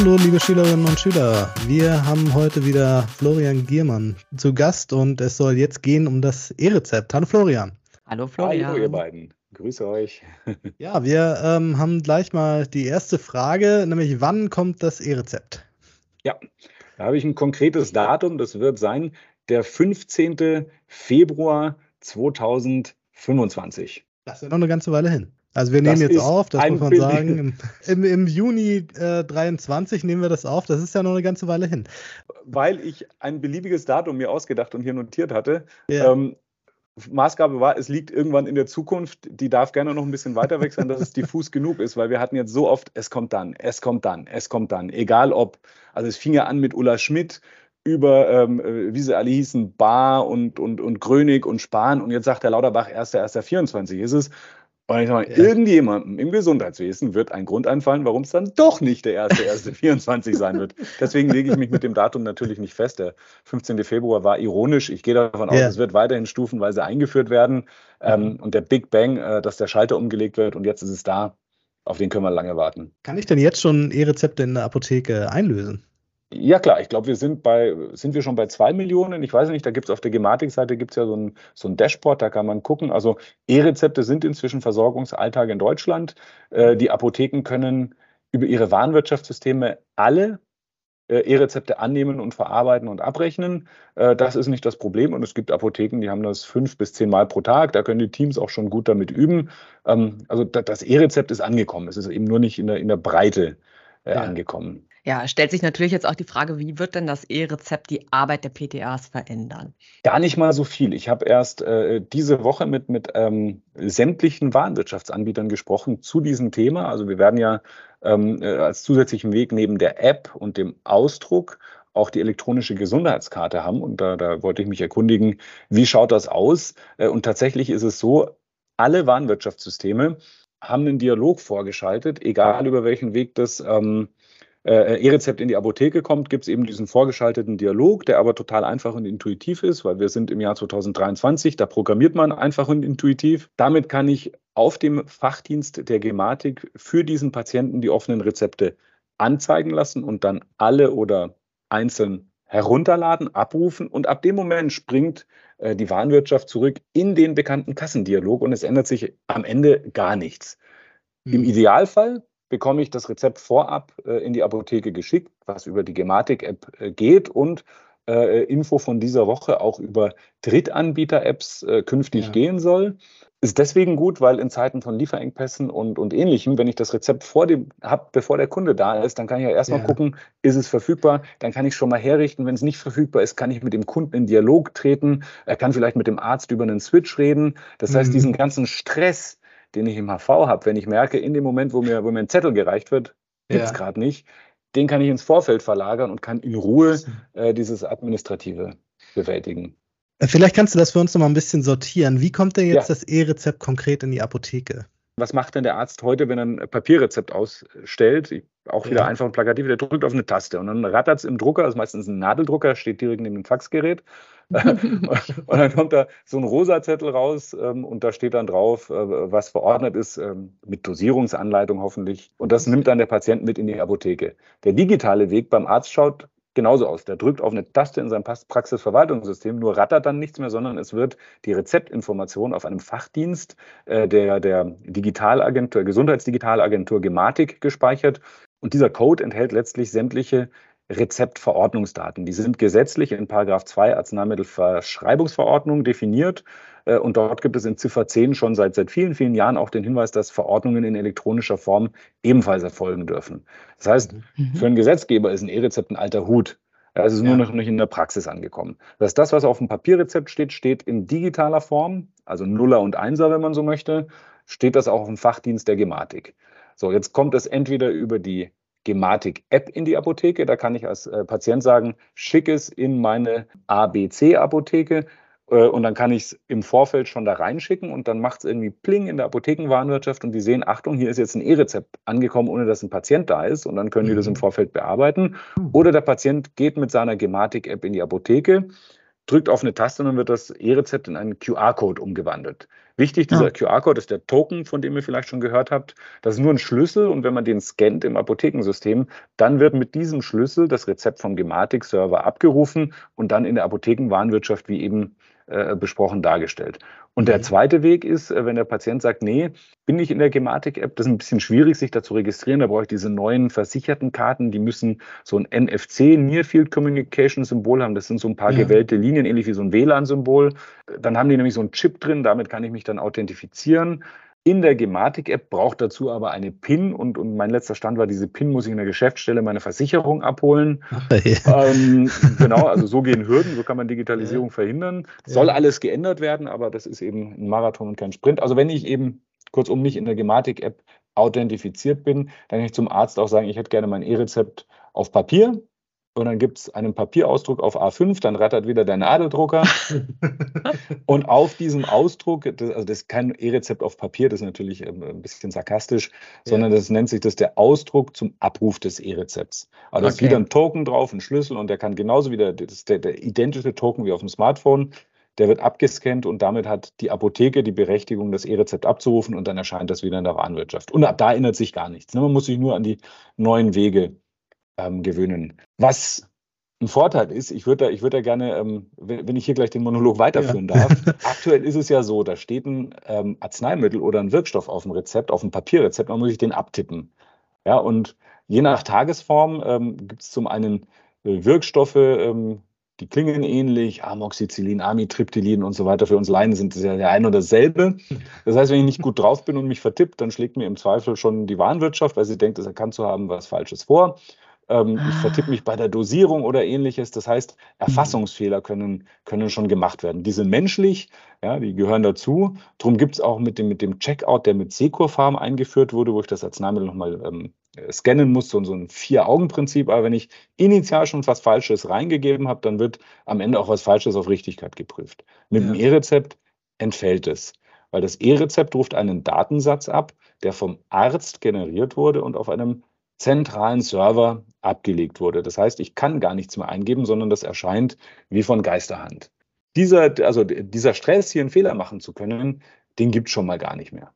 Hallo, liebe Schülerinnen und Schüler. Wir haben heute wieder Florian Giermann zu Gast und es soll jetzt gehen um das E-Rezept. Hallo, Florian. Hallo, Florian. Hallo, ihr beiden. Grüße euch. ja, wir ähm, haben gleich mal die erste Frage, nämlich wann kommt das E-Rezept? Ja, da habe ich ein konkretes Datum. Das wird sein der 15. Februar 2025. Das ist ja noch eine ganze Weile hin. Also wir nehmen das jetzt auf, das muss man sagen. Im, im, im Juni äh, 23 nehmen wir das auf. Das ist ja noch eine ganze Weile hin. Weil ich ein beliebiges Datum mir ausgedacht und hier notiert hatte. Ja. Ähm, Maßgabe war, es liegt irgendwann in der Zukunft, die darf gerne noch ein bisschen weiter weg sein, dass es diffus genug ist, weil wir hatten jetzt so oft, es kommt dann, es kommt dann, es kommt dann. Egal ob, also es fing ja an mit Ulla Schmidt über, ähm, äh, wie sie alle hießen, Bar und, und, und Grönig und Spahn und jetzt sagt der Lauterbach, 1.1.24 ist es. Und ich sage, ja. irgendjemandem im Gesundheitswesen wird ein Grund einfallen, warum es dann doch nicht der erste, erste 24 sein wird. Deswegen lege ich mich mit dem Datum natürlich nicht fest. Der 15. Februar war ironisch. Ich gehe davon aus, ja. es wird weiterhin stufenweise eingeführt werden. Ähm, mhm. und der Big Bang, äh, dass der Schalter umgelegt wird und jetzt ist es da, auf den können wir lange warten. Kann ich denn jetzt schon E-Rezepte in der Apotheke einlösen? Ja klar, ich glaube, wir sind bei, sind wir schon bei zwei Millionen? Ich weiß nicht, da gibt es auf der Gematik-Seite gibt's ja so ein, so ein Dashboard, da kann man gucken. Also E-Rezepte sind inzwischen Versorgungsalltag in Deutschland. Äh, die Apotheken können über ihre Warenwirtschaftssysteme alle äh, E-Rezepte annehmen und verarbeiten und abrechnen. Äh, das ist nicht das Problem und es gibt Apotheken, die haben das fünf bis zehn Mal pro Tag. Da können die Teams auch schon gut damit üben. Ähm, also das E-Rezept ist angekommen. Es ist eben nur nicht in der, in der Breite äh, ja. angekommen. Ja, stellt sich natürlich jetzt auch die Frage, wie wird denn das E-Rezept die Arbeit der PTAs verändern? Gar nicht mal so viel. Ich habe erst äh, diese Woche mit, mit ähm, sämtlichen Warenwirtschaftsanbietern gesprochen zu diesem Thema. Also wir werden ja ähm, äh, als zusätzlichen Weg neben der App und dem Ausdruck auch die elektronische Gesundheitskarte haben. Und da, da wollte ich mich erkundigen, wie schaut das aus? Äh, und tatsächlich ist es so, alle Warenwirtschaftssysteme haben einen Dialog vorgeschaltet, egal über welchen Weg das ähm, äh, E-Rezept in die Apotheke kommt, gibt es eben diesen vorgeschalteten Dialog, der aber total einfach und intuitiv ist, weil wir sind im Jahr 2023, da programmiert man einfach und intuitiv. Damit kann ich auf dem Fachdienst der Gematik für diesen Patienten die offenen Rezepte anzeigen lassen und dann alle oder einzeln herunterladen, abrufen und ab dem Moment springt äh, die Warenwirtschaft zurück in den bekannten Kassendialog und es ändert sich am Ende gar nichts. Im Idealfall bekomme ich das Rezept vorab äh, in die Apotheke geschickt, was über die Gematik-App äh, geht und äh, Info von dieser Woche auch über Drittanbieter-Apps künftig ja. gehen soll. Ist deswegen gut, weil in Zeiten von Lieferengpässen und, und ähnlichem, wenn ich das Rezept vor dem habe, bevor der Kunde da ist, dann kann ich ja erstmal ja. gucken, ist es verfügbar, dann kann ich schon mal herrichten. Wenn es nicht verfügbar ist, kann ich mit dem Kunden in Dialog treten. Er kann vielleicht mit dem Arzt über einen Switch reden. Das heißt, mhm. diesen ganzen Stress, den ich im HV habe, wenn ich merke, in dem Moment, wo mir, wo mir ein Zettel gereicht wird, gibt es ja. gerade nicht, den kann ich ins Vorfeld verlagern und kann in Ruhe äh, dieses Administrative bewältigen. Äh, vielleicht kannst du das für uns noch mal ein bisschen sortieren. Wie kommt denn jetzt ja. das E-Rezept konkret in die Apotheke? Was macht denn der Arzt heute, wenn er ein Papierrezept ausstellt? Auch wieder ja. einfach und plakativ, der drückt auf eine Taste und dann rattert es im Drucker, das ist meistens ein Nadeldrucker, steht direkt neben dem Faxgerät. und dann kommt da so ein rosa Zettel raus ähm, und da steht dann drauf, äh, was verordnet ist, ähm, mit Dosierungsanleitung hoffentlich. Und das nimmt dann der Patient mit in die Apotheke. Der digitale Weg beim Arzt schaut genauso aus. Der drückt auf eine Taste in seinem Praxisverwaltungssystem, nur rattert dann nichts mehr, sondern es wird die Rezeptinformation auf einem Fachdienst äh, der, der Digitalagentur, Gesundheitsdigitalagentur Gematik gespeichert. Und dieser Code enthält letztlich sämtliche Rezeptverordnungsdaten. Die sind gesetzlich in Paragraph 2 Arzneimittelverschreibungsverordnung definiert. Äh, und dort gibt es in Ziffer 10 schon seit, seit vielen, vielen Jahren auch den Hinweis, dass Verordnungen in elektronischer Form ebenfalls erfolgen dürfen. Das heißt, mhm. für einen Gesetzgeber ist ein E-Rezept ein alter Hut. Es ist ja. nur noch nicht in der Praxis angekommen. Das heißt, das, was auf dem Papierrezept steht, steht in digitaler Form, also Nuller und Einser, wenn man so möchte, steht das auch auf dem Fachdienst der Gematik. So, jetzt kommt es entweder über die Gematik-App in die Apotheke. Da kann ich als äh, Patient sagen, schick es in meine ABC-Apotheke äh, und dann kann ich es im Vorfeld schon da reinschicken und dann macht es irgendwie Pling in der Apothekenwarenwirtschaft und die sehen, Achtung, hier ist jetzt ein E-Rezept angekommen, ohne dass ein Patient da ist und dann können die das im mhm. Vorfeld bearbeiten. Oder der Patient geht mit seiner Gematik-App in die Apotheke, drückt auf eine Taste und dann wird das E-Rezept in einen QR-Code umgewandelt. Wichtig, dieser ja. QR-Code ist der Token, von dem ihr vielleicht schon gehört habt. Das ist nur ein Schlüssel und wenn man den scannt im Apothekensystem, dann wird mit diesem Schlüssel das Rezept vom Gematik-Server abgerufen und dann in der Apothekenwarenwirtschaft wie eben äh, besprochen dargestellt. Und der mhm. zweite Weg ist, äh, wenn der Patient sagt, nee, bin ich in der Gematik-App, das ist ein bisschen schwierig, sich da zu registrieren, da brauche ich diese neuen versicherten Karten, die müssen so ein NFC, Near Field Communication Symbol haben, das sind so ein paar ja. gewählte Linien, ähnlich wie so ein WLAN-Symbol. Dann haben die nämlich so einen Chip drin, damit kann ich mich dann authentifizieren. In der Gematik-App braucht dazu aber eine PIN und, und mein letzter Stand war, diese PIN muss ich in der Geschäftsstelle meine Versicherung abholen. Ja. Ähm, genau, also so gehen Hürden, so kann man Digitalisierung ja. verhindern. Soll ja. alles geändert werden, aber das ist eben ein Marathon und kein Sprint. Also wenn ich eben kurzum nicht in der Gematik-App authentifiziert bin, dann kann ich zum Arzt auch sagen, ich hätte gerne mein E-Rezept auf Papier und dann gibt es einen Papierausdruck auf A5, dann rattert wieder der Nadeldrucker. und auf diesem Ausdruck, das, also das ist kein E-Rezept auf Papier, das ist natürlich ähm, ein bisschen sarkastisch, ja. sondern das nennt sich das der Ausdruck zum Abruf des E-Rezepts. Also okay. ist wieder ein Token drauf, ein Schlüssel und der kann genauso wieder, das ist der, der identische Token wie auf dem Smartphone. Der wird abgescannt und damit hat die Apotheke die Berechtigung, das E-Rezept abzurufen und dann erscheint das wieder in der Warenwirtschaft. Und ab da ändert sich gar nichts. Ne? Man muss sich nur an die neuen Wege ähm, gewöhnen. Was ein Vorteil ist, ich würde da, ich da gerne, ähm, wenn, wenn, ich hier gleich den Monolog weiterführen ja. darf, aktuell ist es ja so, da steht ein ähm, Arzneimittel oder ein Wirkstoff auf dem Rezept, auf dem Papierrezept, man muss sich den abtippen. Ja, und je nach Tagesform ähm, gibt es zum einen äh, Wirkstoffe, ähm, die klingen ähnlich, Amoxicillin, Amitriptylin und so weiter. Für uns Laien sind es ja der ein oder dasselbe. Das heißt, wenn ich nicht gut drauf bin und mich vertippt, dann schlägt mir im Zweifel schon die Warenwirtschaft, weil sie denkt, es erkannt zu haben, was Falsches vor. Ähm, ah. Ich vertippe mich bei der Dosierung oder ähnliches. Das heißt, Erfassungsfehler können, können schon gemacht werden. Die sind menschlich, ja, die gehören dazu. Darum gibt es auch mit dem, mit dem Checkout, der mit Secur-Farm eingeführt wurde, wo ich das Arzneimittel nochmal ähm, scannen muss, so, so ein Vier-Augen-Prinzip. Aber wenn ich initial schon was Falsches reingegeben habe, dann wird am Ende auch was Falsches auf Richtigkeit geprüft. Mit ja. dem E-Rezept entfällt es, weil das E-Rezept ruft einen Datensatz ab, der vom Arzt generiert wurde und auf einem zentralen Server abgelegt wurde. Das heißt, ich kann gar nichts mehr eingeben, sondern das erscheint wie von Geisterhand. Dieser, also dieser Stress, hier einen Fehler machen zu können, den gibt es schon mal gar nicht mehr.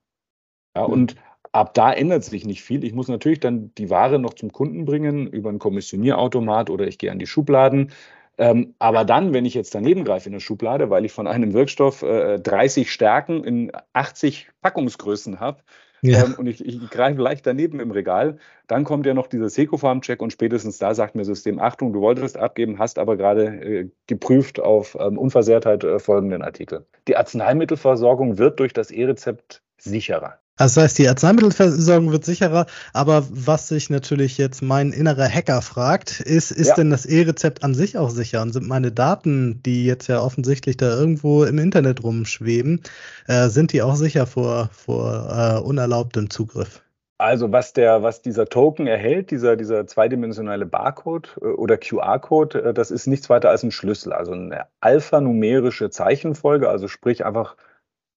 Ja, mhm. Und ab da ändert sich nicht viel. Ich muss natürlich dann die Ware noch zum Kunden bringen über einen Kommissionierautomat oder ich gehe an die Schubladen. Ähm, aber dann, wenn ich jetzt daneben greife in der Schublade, weil ich von einem Wirkstoff äh, 30 Stärken in 80 Packungsgrößen habe, ja. Ähm, und ich, ich, greife leicht daneben im Regal. Dann kommt ja noch dieser Seco-Farm-Check und spätestens da sagt mir System, Achtung, du wolltest abgeben, hast aber gerade äh, geprüft auf ähm, Unversehrtheit äh, folgenden Artikel. Die Arzneimittelversorgung wird durch das E-Rezept sicherer. Also das heißt, die Arzneimittelversorgung wird sicherer, aber was sich natürlich jetzt mein innerer Hacker fragt, ist, ist ja. denn das E-Rezept an sich auch sicher? Und sind meine Daten, die jetzt ja offensichtlich da irgendwo im Internet rumschweben, äh, sind die auch sicher vor, vor äh, unerlaubtem Zugriff? Also was der, was dieser Token erhält, dieser, dieser zweidimensionale Barcode äh, oder QR-Code, äh, das ist nichts weiter als ein Schlüssel, also eine alphanumerische Zeichenfolge, also sprich einfach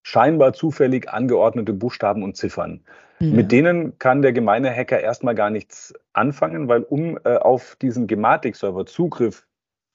scheinbar zufällig angeordnete Buchstaben und Ziffern. Ja. Mit denen kann der gemeine Hacker erstmal gar nichts anfangen, weil um äh, auf diesen Gematik-Server Zugriff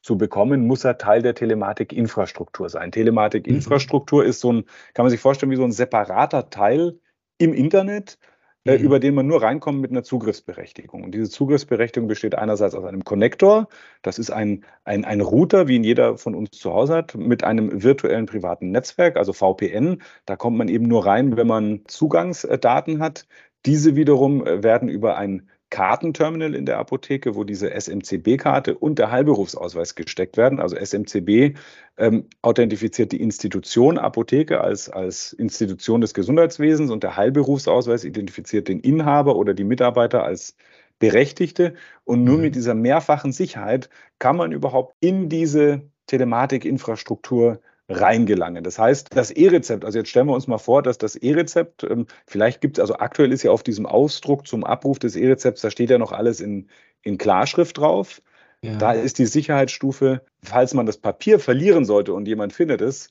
zu bekommen, muss er Teil der Telematik-Infrastruktur sein. Telematik-Infrastruktur mhm. ist so ein, kann man sich vorstellen, wie so ein separater Teil im Internet, mhm. über den man nur reinkommt mit einer Zugriffsberechtigung. Und diese Zugriffsberechtigung besteht einerseits aus einem Connector, das ist ein, ein, ein Router, wie ihn jeder von uns zu Hause hat, mit einem virtuellen privaten Netzwerk, also VPN. Da kommt man eben nur rein, wenn man Zugangsdaten hat. Diese wiederum äh, werden über ein Kartenterminal in der Apotheke, wo diese SMCB-Karte und der Heilberufsausweis gesteckt werden. Also SMCB ähm, authentifiziert die Institution Apotheke als, als Institution des Gesundheitswesens und der Heilberufsausweis identifiziert den Inhaber oder die Mitarbeiter als Berechtigte. Und nur mhm. mit dieser mehrfachen Sicherheit kann man überhaupt in diese Telematikinfrastruktur reingelangen. Das heißt, das E-Rezept, also jetzt stellen wir uns mal vor, dass das E-Rezept, ähm, vielleicht gibt es, also aktuell ist ja auf diesem Ausdruck zum Abruf des E-Rezepts, da steht ja noch alles in, in Klarschrift drauf. Ja. Da ist die Sicherheitsstufe, falls man das Papier verlieren sollte und jemand findet es,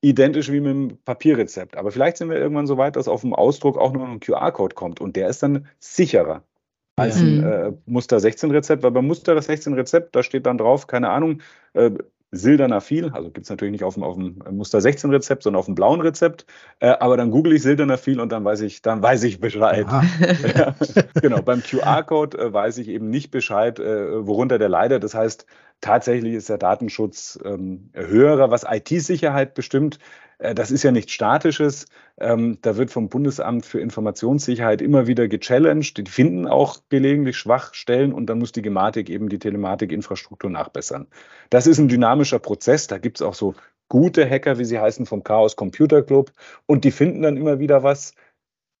identisch wie mit dem Papierrezept. Aber vielleicht sind wir irgendwann so weit, dass auf dem Ausdruck auch noch ein QR-Code kommt und der ist dann sicherer als ein äh, Muster 16 Rezept, weil beim Muster 16 Rezept, da steht dann drauf, keine Ahnung, äh, Sildenafil, also gibt es natürlich nicht auf dem, auf dem Muster 16 Rezept, sondern auf dem blauen Rezept. Äh, aber dann google ich Sildenafil und dann weiß ich, dann weiß ich Bescheid. ja, genau, beim QR-Code äh, weiß ich eben nicht Bescheid, äh, worunter der leidet. Das heißt, tatsächlich ist der Datenschutz ähm, höherer, was IT-Sicherheit bestimmt. Äh, das ist ja nichts Statisches. Ähm, da wird vom Bundesamt für Informationssicherheit immer wieder gechallenged. Die finden auch gelegentlich Schwachstellen und dann muss die Gematik eben die Telematikinfrastruktur nachbessern. Das ist ein dynamischer Prozess. Da gibt es auch so gute Hacker, wie sie heißen, vom Chaos Computer Club und die finden dann immer wieder was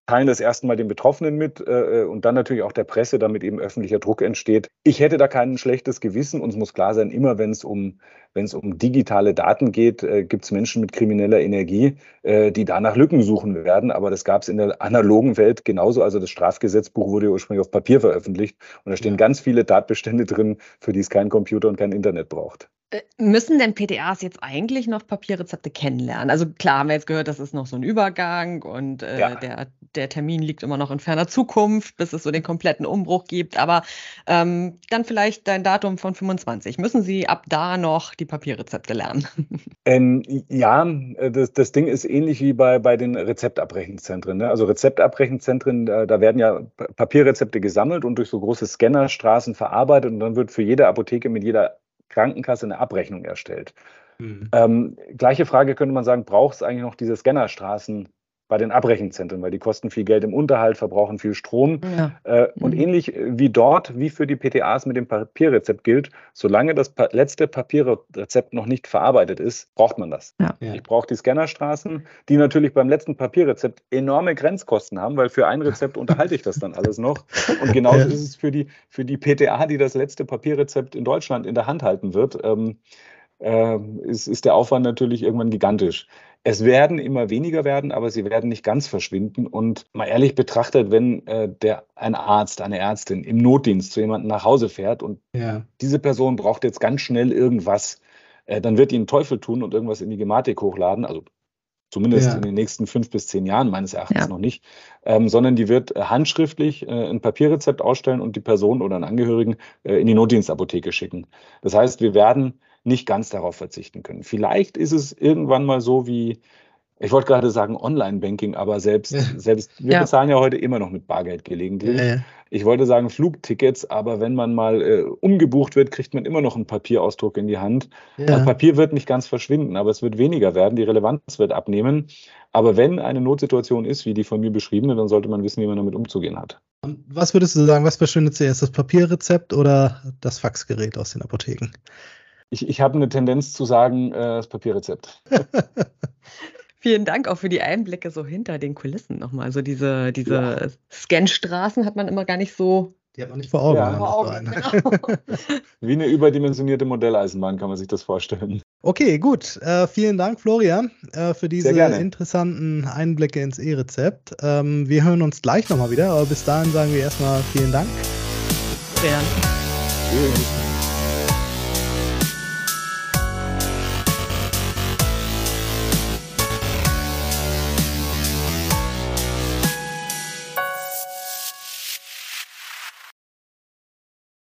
teilen das erstmal den Betroffenen mit äh, und dann natürlich auch der Presse, damit eben öffentlicher Druck entsteht. Ich hätte da kein schlechtes Gewissen. Uns muss klar sein, immer wenn es um, wenn es um digitale Daten geht, äh, gibt es Menschen mit krimineller Energie, äh, die danach Lücken suchen werden. Aber das gab es in der analogen Welt genauso. Also das Strafgesetzbuch wurde ursprünglich auf Papier veröffentlicht und da stehen ja. ganz viele Tatbestände drin, für die es kein Computer und kein Internet braucht. Äh, müssen denn PTAs jetzt eigentlich noch Papierrezepte kennenlernen? Also klar haben wir jetzt gehört, das ist noch so ein Übergang und äh, ja. der, der Termin liegt immer noch in ferner Zukunft, bis es so den kompletten Umbruch gibt. Aber ähm, dann vielleicht dein Datum von 25. Müssen Sie ab da noch die Papierrezepte lernen? Ähm, ja, äh, das, das Ding ist ähnlich wie bei, bei den Rezeptabrechenzentren. Ne? Also Rezeptabrechenzentren, da, da werden ja Papierrezepte gesammelt und durch so große Scannerstraßen verarbeitet und dann wird für jede Apotheke mit jeder Krankenkasse eine Abrechnung erstellt. Mhm. Ähm, gleiche Frage könnte man sagen, braucht es eigentlich noch diese Scannerstraßen bei den Abrechenzentren, weil die kosten viel Geld im Unterhalt, verbrauchen viel Strom. Ja. Äh, mhm. Und ähnlich wie dort, wie für die PTAs mit dem Papierrezept gilt, solange das pa letzte Papierrezept noch nicht verarbeitet ist, braucht man das. Ja. Ich brauche die Scannerstraßen, die natürlich beim letzten Papierrezept enorme Grenzkosten haben, weil für ein Rezept unterhalte ich das dann alles noch. Und genauso ja. ist es für die, für die PTA, die das letzte Papierrezept in Deutschland in der Hand halten wird. Ähm, äh, ist, ist der Aufwand natürlich irgendwann gigantisch. Es werden immer weniger werden, aber sie werden nicht ganz verschwinden. Und mal ehrlich betrachtet, wenn äh, der, ein Arzt, eine Ärztin im Notdienst zu jemandem nach Hause fährt und ja. diese Person braucht jetzt ganz schnell irgendwas, äh, dann wird die einen Teufel tun und irgendwas in die Gematik hochladen. Also zumindest ja. in den nächsten fünf bis zehn Jahren meines Erachtens ja. noch nicht, ähm, sondern die wird äh, handschriftlich äh, ein Papierrezept ausstellen und die Person oder einen Angehörigen äh, in die Notdienstapotheke schicken. Das heißt, wir werden nicht ganz darauf verzichten können. Vielleicht ist es irgendwann mal so wie, ich wollte gerade sagen Online-Banking, aber selbst, ja. selbst wir ja. bezahlen ja heute immer noch mit Bargeld gelegentlich. Ja, ich wollte sagen Flugtickets, aber wenn man mal äh, umgebucht wird, kriegt man immer noch einen Papierausdruck in die Hand. Also Papier wird nicht ganz verschwinden, aber es wird weniger werden, die Relevanz wird abnehmen. Aber wenn eine Notsituation ist, wie die von mir beschriebene, dann sollte man wissen, wie man damit umzugehen hat. Was würdest du sagen, was verschwindet zuerst, das Papierrezept oder das Faxgerät aus den Apotheken? Ich, ich habe eine Tendenz zu sagen, äh, das Papierrezept. Vielen Dank auch für die Einblicke so hinter den Kulissen nochmal. Also diese, diese ja. Scanstraßen hat man immer gar nicht so. Die hat man nicht vor Augen. Ja, vor Augen genau. Wie eine überdimensionierte Modelleisenbahn kann man sich das vorstellen. Okay, gut. Äh, vielen Dank, Florian, äh, für diese interessanten Einblicke ins E-Rezept. Ähm, wir hören uns gleich nochmal wieder, aber bis dahin sagen wir erstmal vielen Dank. Gern. Tschüss.